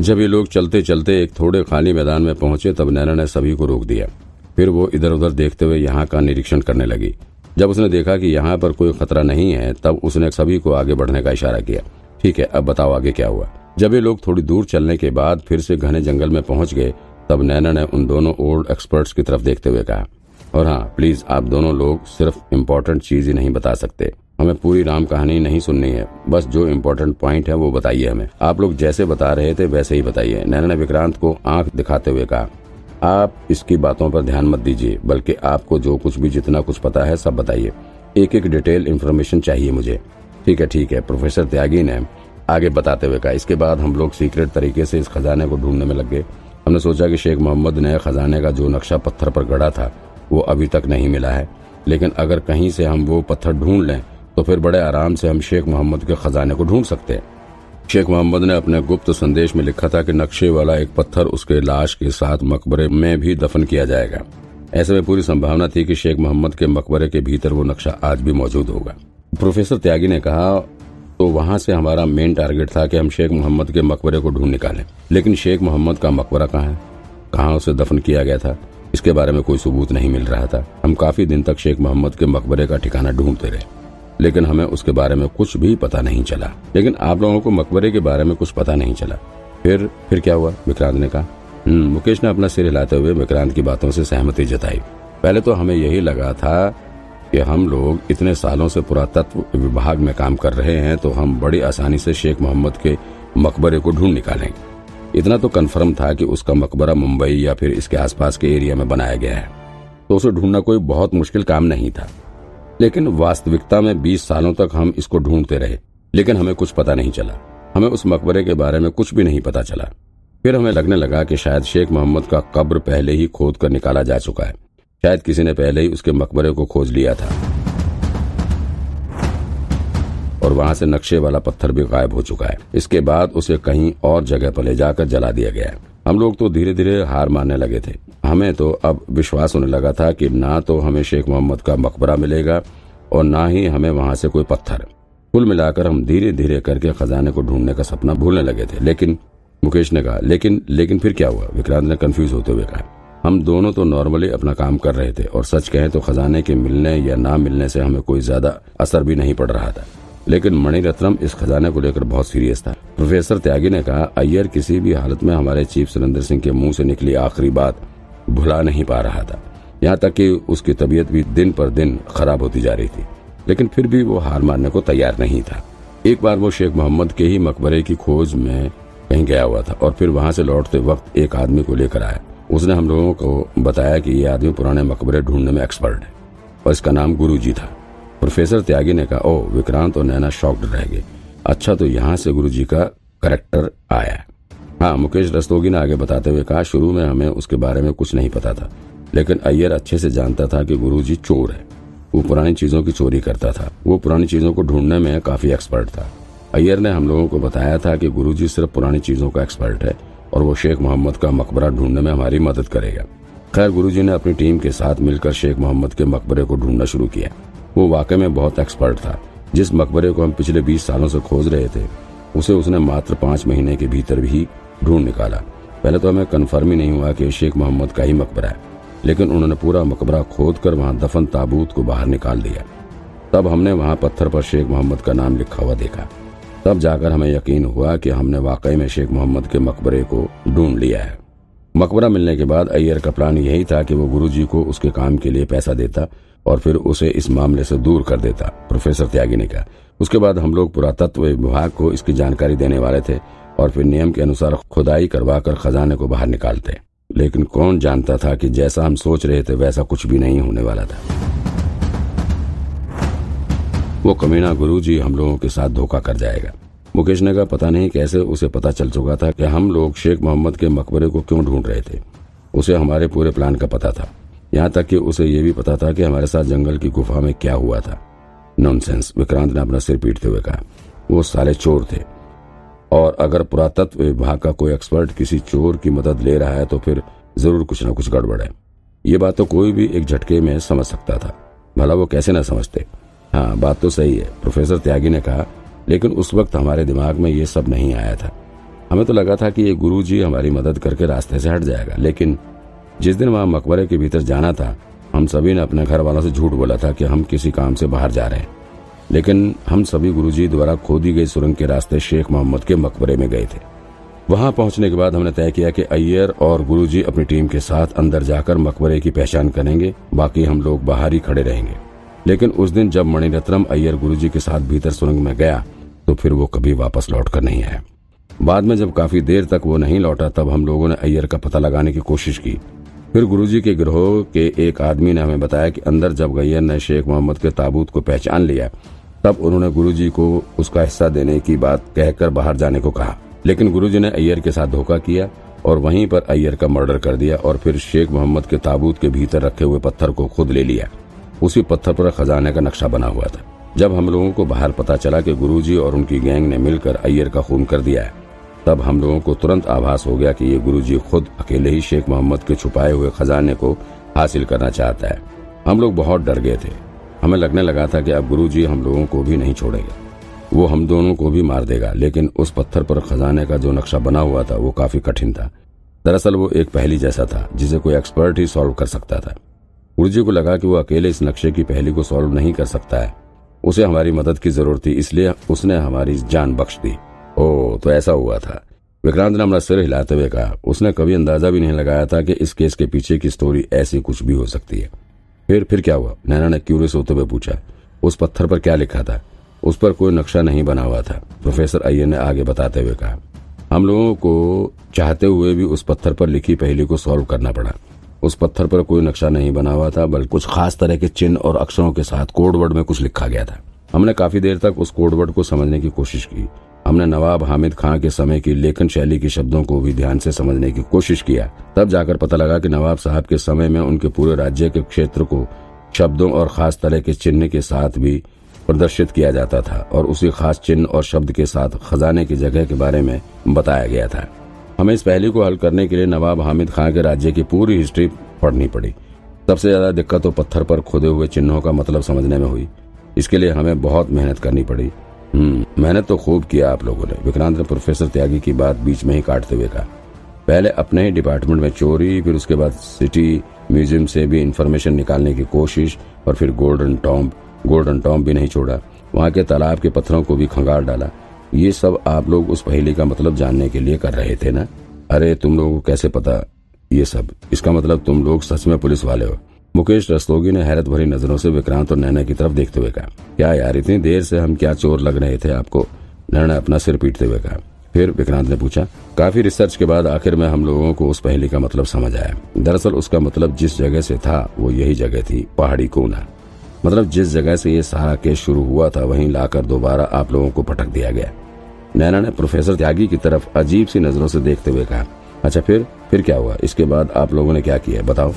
जब ये लोग चलते चलते एक थोड़े खाली मैदान में पहुँचे, तब नैना ने सभी को रोक दिया। फिर वो इधर उधर देखते हुए यहाँ का निरीक्षण करने लगी। जब उसने देखा कि यहाँ पर कोई खतरा नहीं है, तब उसने सभी को आगे बढ़ने का इशारा किया। ठीक है, अब बताओ आगे क्या हुआ। जब ये लोग थोड़ी दूर चलने के बाद फिर से घने जंगल में पहुँच गए, तब नैना ने उन दोनों ओल्ड एक्सपर्ट्स की तरफ़ देखते हुए कहा, और हाँ प्लीज़, आप दोनों लोग सिर्फ़ इम्पोर्टेंट चीज़ ही नहीं बता सकते। हमें पूरी राम कहानी नहीं सुननी है। बस जो इम्पोर्टेंट पॉइंट है वो बताइए हमें। आप लोग जैसे बता रहे थे वैसे ही बताइए। नैना ने विक्रांत को आँख दिखाते हुए कहा, आप इसकी बातों पर ध्यान मत दीजिए, बल्कि आपको जो कुछ भी जितना कुछ पता है सब बताइए। एक एक डिटेल इन्फॉर्मेशन चाहिए मुझे। ठीक है ठीक है प्रोफेसर त्यागी ने आगे बताते हुए कहा, इसके बाद हम लोग सीक्रेट तरीके से इस खजाने को ढूँढने में लग गए। हमने सोचा कि शेख मोहम्मद ने खजाने का जो नक्शा पत्थर पर गढ़ा था, वो अभी तक नहीं मिला है। लेकिन अगर कहीं से हम वो पत्थर ढूंढ लें तो फिर बड़े आराम से हम शेख मोहम्मद के खजाने को ढूंढ सकते हैं। शेख मोहम्मद ने अपने गुप्त संदेश में लिखा था कि नक्शे वाला एक पत्थर उसके लाश के साथ मकबरे में भी दफन किया जाएगा। ऐसे में पूरी संभावना थी कि शेख मोहम्मद के मकबरे के भीतर वो नक्शा आज भी मौजूद होगा। प्रोफेसर त्यागी ने कहा तो वहाँ से हमारा मेन टारगेट था कि हम शेख मोहम्मद के मकबरे को ढूंढ निकालें। लेकिन शेख मोहम्मद का मकबरा कहाँ है? कहाँ उसे दफन किया गया था? इसके बारे में कोई सबूत नहीं मिल रहा था। हम काफ़ी दिन तक शेख मोहम्मद के मकबरे का ठिकाना ढूंढते रहे। लेकिन हमें उसके बारे में कुछ भी पता नहीं चला। लेकिन आप लोगों को मकबरे के बारे में कुछ पता नहीं चला। फिर फिर क्या हुआ विक्रांत ने कहा? हम्म, मुकेश ने अपना सिर हिलाते हुए विक्रांत की बातों से सहमति जताई। पहले तो हमें यही लगा था कि हम लोग इतने सालों से पुरातत्व विभाग में काम कर रहे हैं तो हम बड़ी आसानी से शेख मोहम्मद के मकबरे को ढूंढ निकालेंगे। इतना तो कंफर्म था कि उसका मकबरा मुंबई या फिर इसके आसपास के एरिया में बनाया गया है। तो उसे ढूंढना कोई बहुत मुश्किल काम नहीं था। लेकिन वास्तविकता में 20 सालों तक हम इसको ढूंढते रहे, लेकिन हमें कुछ पता नहीं चला। हमें उस मकबरे के बारे में कुछ भी नहीं पता चला। फिर हमें लगने लगा कि शायद शेख मोहम्मद का कब्र पहले ही खोद कर निकाला जा चुका है। शायद किसी ने पहले ही उसके मकबरे को खोज लिया था। और वहाँ से नक्शे वाला पत्थर भी गायब हो चुका है। इसके बाद उसे कहीं और जगह पर ले जाकर जला दिया गया है। हम लोग तो धीरे धीरे हार मानने लगे थे। हमें तो अब विश्वास होने लगा था कि ना तो हमें शेख मोहम्मद का मकबरा मिलेगा और ना ही हमें वहाँ से कोई पत्थर। कुल मिलाकर हम धीरे धीरे करके खजाने को ढूँढने का सपना भूलने लगे थे। लेकिन मुकेश ने कहा, लेकिन लेकिन फिर क्या हुआ? विक्रांत ने कंफ्यूज होते हुए कहा, हम दोनों तो नॉर्मली अपना काम कर रहे थे और सच कहें तो खजाने के मिलने या ना मिलने से हमें कोई ज़्यादा असर भी नहीं पड़ रहा था। लेकिन मणिरत्नम इस खजाने को लेकर बहुत सीरियस था। प्रोफेसर त्यागी ने कहा, अय्यर किसी भी हालत में हमारे चीफ सुरेंद्र सिंह के मुँह से निकली आखिरी बात भुला नहीं पा रहा था। यहाँ तक कि उसकी तबीयत भी दिन पर दिन खराब होती जा रही थी, लेकिन फिर भी वो हार मानने को तैयार नहीं था। एक बार वो शेख मोहम्मद के ही मकबरे की खोज में कहीं गया हुआ था और फिर वहाँ से लौटते वक्त एक आदमी को लेकर आया। उसने हम लोगों को बताया कि ये आदमी पुराने मकबरे ढूँढने में एक्सपर्ट है और इसका नाम गुरु था। प्रोफेसर त्यागी ने कहा ओ विक्रांत और नैना शॉक्ड रह गए। अच्छा तो यहाँ से गुरु जी का करेक्टर आया हाँ। मुकेश रस्तोगी ने आगे बताते हुए कहा, शुरू में हमें उसके बारे में कुछ नहीं पता था, लेकिन अय्यर अच्छे से जानता था कि गुरु जी चोर है। वो पुरानी चीज़ों की चोरी करता था। वो पुरानी चीज़ों को ढूँढने में काफ़ी एक्सपर्ट था। अय्यर ने हम लोगों को बताया था कि गुरुजी सिर्फ़ पुरानी चीज़ों का एक्सपर्ट है और वो शेख मोहम्मद का मकबरा ढूँढने में हमारी मदद करेगा। खैर, गुरुजी ने अपनी टीम के साथ मिलकर शेख मोहम्मद के मकबरे को ढूंढना शुरू किया। वो वाकई में बहुत एक्सपर्ट था। जिस मकबरे को हम पिछले बीस सालों से खोज रहे थे, उसे उसने मात्र पाँच महीने के भीतर भी ढूंढ निकाला। पहले तो हमें कन्फर्म ही नहीं हुआ कि शेख मोहम्मद का ही मकबरा है, लेकिन उन्होंने पूरा मकबरा खोद कर वहाँ दफन ताबूत को बाहर निकाल दिया। तब हमने वहाँ पत्थर पर शेख मोहम्मद का नाम लिखा हुआ देखा। तब जाकर हमें यकीन हुआ कि हमने वाकई में शेख मोहम्मद के मकबरे को ढूंढ लिया है। मकबरा मिलने के बाद अय्यर का प्लान यही था कि वो गुरुजी को उसके काम के लिए पैसा देता और फिर उसे इस मामले से दूर कर देता, प्रोफेसर त्यागी ने कहा। उसके बाद हम लोग पुरातत्व विभाग को इसकी जानकारी देने वाले थे और फिर नियम के अनुसार खुदाई करवाकर खजाने को बाहर निकालते। लेकिन कौन जानता था कि जैसा हम सोच रहे थे वैसा कुछ भी नहीं होने वाला था। वो कमीना गुरुजी हम लोगों के साथ धोखा कर जाएगा। मुकेश ने कहा, पता नहीं कैसे उसे पता चल चुका था कि हम लोग शेख मोहम्मद के मकबरे को क्यों ढूंढ रहे थे। उसे हमारे पूरे प्लान का पता था। यहाँ तक कि उसे ये भी पता था कि हमारे साथ जंगल की गुफा में क्या हुआ था। नॉनसेंस विक्रांत ने अपना सिर पीटते हुए कहा। वो साले चोर थे। और अगर पुरातत्व विभाग का कोई एक्सपर्ट किसी चोर की मदद ले रहा है तो फिर ज़रूर कुछ ना कुछ गड़बड़ है। ये बात तो कोई भी एक झटके में समझ सकता था। भला वो कैसे ना समझते? हाँ बात तो सही है, प्रोफेसर त्यागी ने कहा। लेकिन उस वक्त हमारे दिमाग में ये सब नहीं आया था। हमें तो लगा था कि ये गुरु जी हमारी मदद करके रास्ते से हट जाएगा, लेकिन जिस दिन वहाँ मकबरे के भीतर जाना था, हम सभी ने अपने घर वालों से झूठ बोला था कि हम किसी काम से बाहर जा रहे हैं। लेकिन हम सभी गुरुजी द्वारा खोदी गई सुरंग के रास्ते शेख मोहम्मद के मकबरे में गए थे। वहाँ पहुँचने के बाद हमने तय किया कि अय्यर और गुरुजी अपनी टीम के साथ अंदर जाकर मकबरे की पहचान करेंगे, बाकी हम लोग बाहर ही खड़े रहेंगे। लेकिन उस दिन जब मणिरत्नम अय्यर गुरुजी के साथ भीतर सुरंग में गया तो फिर वो कभी वापस लौट कर नहीं आया। बाद में जब काफ़ी देर तक वो नहीं लौटा, तब हम लोगों ने अय्यर का पता लगाने की कोशिश की फिर गुरुजी के गिरोह के एक आदमी ने हमें बताया कि अंदर जब गैयर ने शेख मोहम्मद के ताबूत को पहचान लिया तब उन्होंने गुरुजी को उसका हिस्सा देने की बात कहकर बाहर जाने को कहा। लेकिन गुरुजी ने अय्यर के साथ धोखा किया और वहीं पर अय्यर का मर्डर कर दिया और फिर शेख मोहम्मद के ताबूत के भीतर रखे हुए पत्थर को खुद ले लिया। उसी पत्थर पर खजाने का नक्शा बना हुआ था। जब हम लोगों को बाहर पता चला कि गुरुजी और उनकी गैंग ने मिलकर अय्यर का खून कर दिया तब हम लोगों को तुरंत आभास हो गया कि ये गुरुजी खुद अकेले ही शेख मोहम्मद के छुपाए हुए खजाने को हासिल करना चाहता है। हम लोग बहुत डर गए थे। हमें लगने लगा था कि अब गुरुजी हम लोगों को भी नहीं छोड़ेगा। वो हम दोनों को भी मार देगा, लेकिन उस पत्थर पर खजाने का जो नक्शा बना हुआ था, वो काफ़ी कठिन था। दरअसल वो एक पहली जैसा था, जिसे कोई एक्सपर्ट ही सॉल्व कर सकता था। गुरुजी को लगा कि वो अकेले इस नक्शे की पहली को सॉल्व नहीं कर सकता है। उसे हमारी मदद की ज़रूरत थी, इसलिए उसने हमारी जान बख्श दी। ओ तो ऐसा हुआ था। विक्रांत ने अपना सिर हिलाते हुए कहा, उसने कभी अंदाज़ा भी नहीं लगाया था कि इस केस के पीछे की स्टोरी ऐसी कुछ भी हो सकती है। फिर फिर क्या हुआ? नैना ने क्यूरियस होते हुए पूछा, उस पत्थर पर क्या लिखा था? उस पर कोई नक्शा नहीं बना हुआ था, प्रोफेसर अय्यर ने आगे बताते हुए कहा। हम लोगों को चाहते हुए भी उस पत्थर पर लिखी पहली को सॉल्व करना पड़ा। उस पत्थर पर कोई नक्शा नहीं बना हुआ था, बल्कि कुछ खास तरह के चिन्ह और अक्षरों के साथ कोडवर्ड में कुछ लिखा गया था। हमने काफ़ी देर तक उस कोडवर्ड को समझने की कोशिश की। हमने नवाब हामिद खां के समय की लेखन शैली के शब्दों को भी ध्यान से समझने की कोशिश किया। तब जाकर पता लगा कि नवाब साहब के समय में उनके पूरे राज्य के क्षेत्र को शब्दों और खास तरह के चिन्ह के साथ भी प्रदर्शित किया जाता था और उसी खास चिन्ह और शब्द के साथ खजाने की जगह के बारे में बताया गया था। हमें इस पहली को हल करने के लिए नवाब हामिद खां के राज्य की पूरी हिस्ट्री पढ़नी पड़ी। सबसे ज़्यादा दिक्कत तो पत्थर पर खोदे हुए चिन्हों का मतलब समझने में हुई। इसके लिए हमें बहुत मेहनत करनी पड़ी। हम्म मेहनत तो खूब किया आप लोगों ने। विक्रांत ने प्रोफेसर त्यागी की बात बीच में ही काटते हुए कहा। पहले अपने ही डिपार्टमेंट में चोरी, फिर उसके बाद सिटी, म्यूज़ियम से भी इंफॉर्मेशन निकालने की कोशिश, और फिर गोल्डन टॉम्ब गोल्डन टॉम्ब भी नहीं छोड़ा। वहाँ के तालाब के पत्थरों को भी खंगाल डाला। ये सब आप लोग उस पहेली का मतलब जानने के लिए कर रहे थे ना? अरे, तुम लोगों को कैसे पता? ये सब। इसका मतलब तुम लोग सच में पुलिस वाले हो। मुकेश रस्तोगी ने हैरत भरी नज़रों से विक्रांत और नैना की तरफ़ देखते हुए कहा, क्या यार, इतनी देर से हम क्या चोर लग रहे थे आपको? नैना अपना सिर पीटते हुए कहा। फिर विक्रांत ने पूछा, काफ़ी रिसर्च के बाद आखिर में हम लोगों को उस पहली का मतलब समझ आया। दरअसल उसका मतलब जिस जगह से था, वो यही जगह थी, पहाड़ी कोना। मतलब जिस जगह से ये सारा केस शुरू हुआ था, वहीं लाकर दोबारा आप लोगों को पटक दिया गया। नैना ने प्रोफेसर त्यागी की तरफ़ अजीब सी नज़रों से देखते हुए कहा अच्छा फिर फिर क्या हुआ? इसके बाद आप लोगों ने क्या किया? बताओ।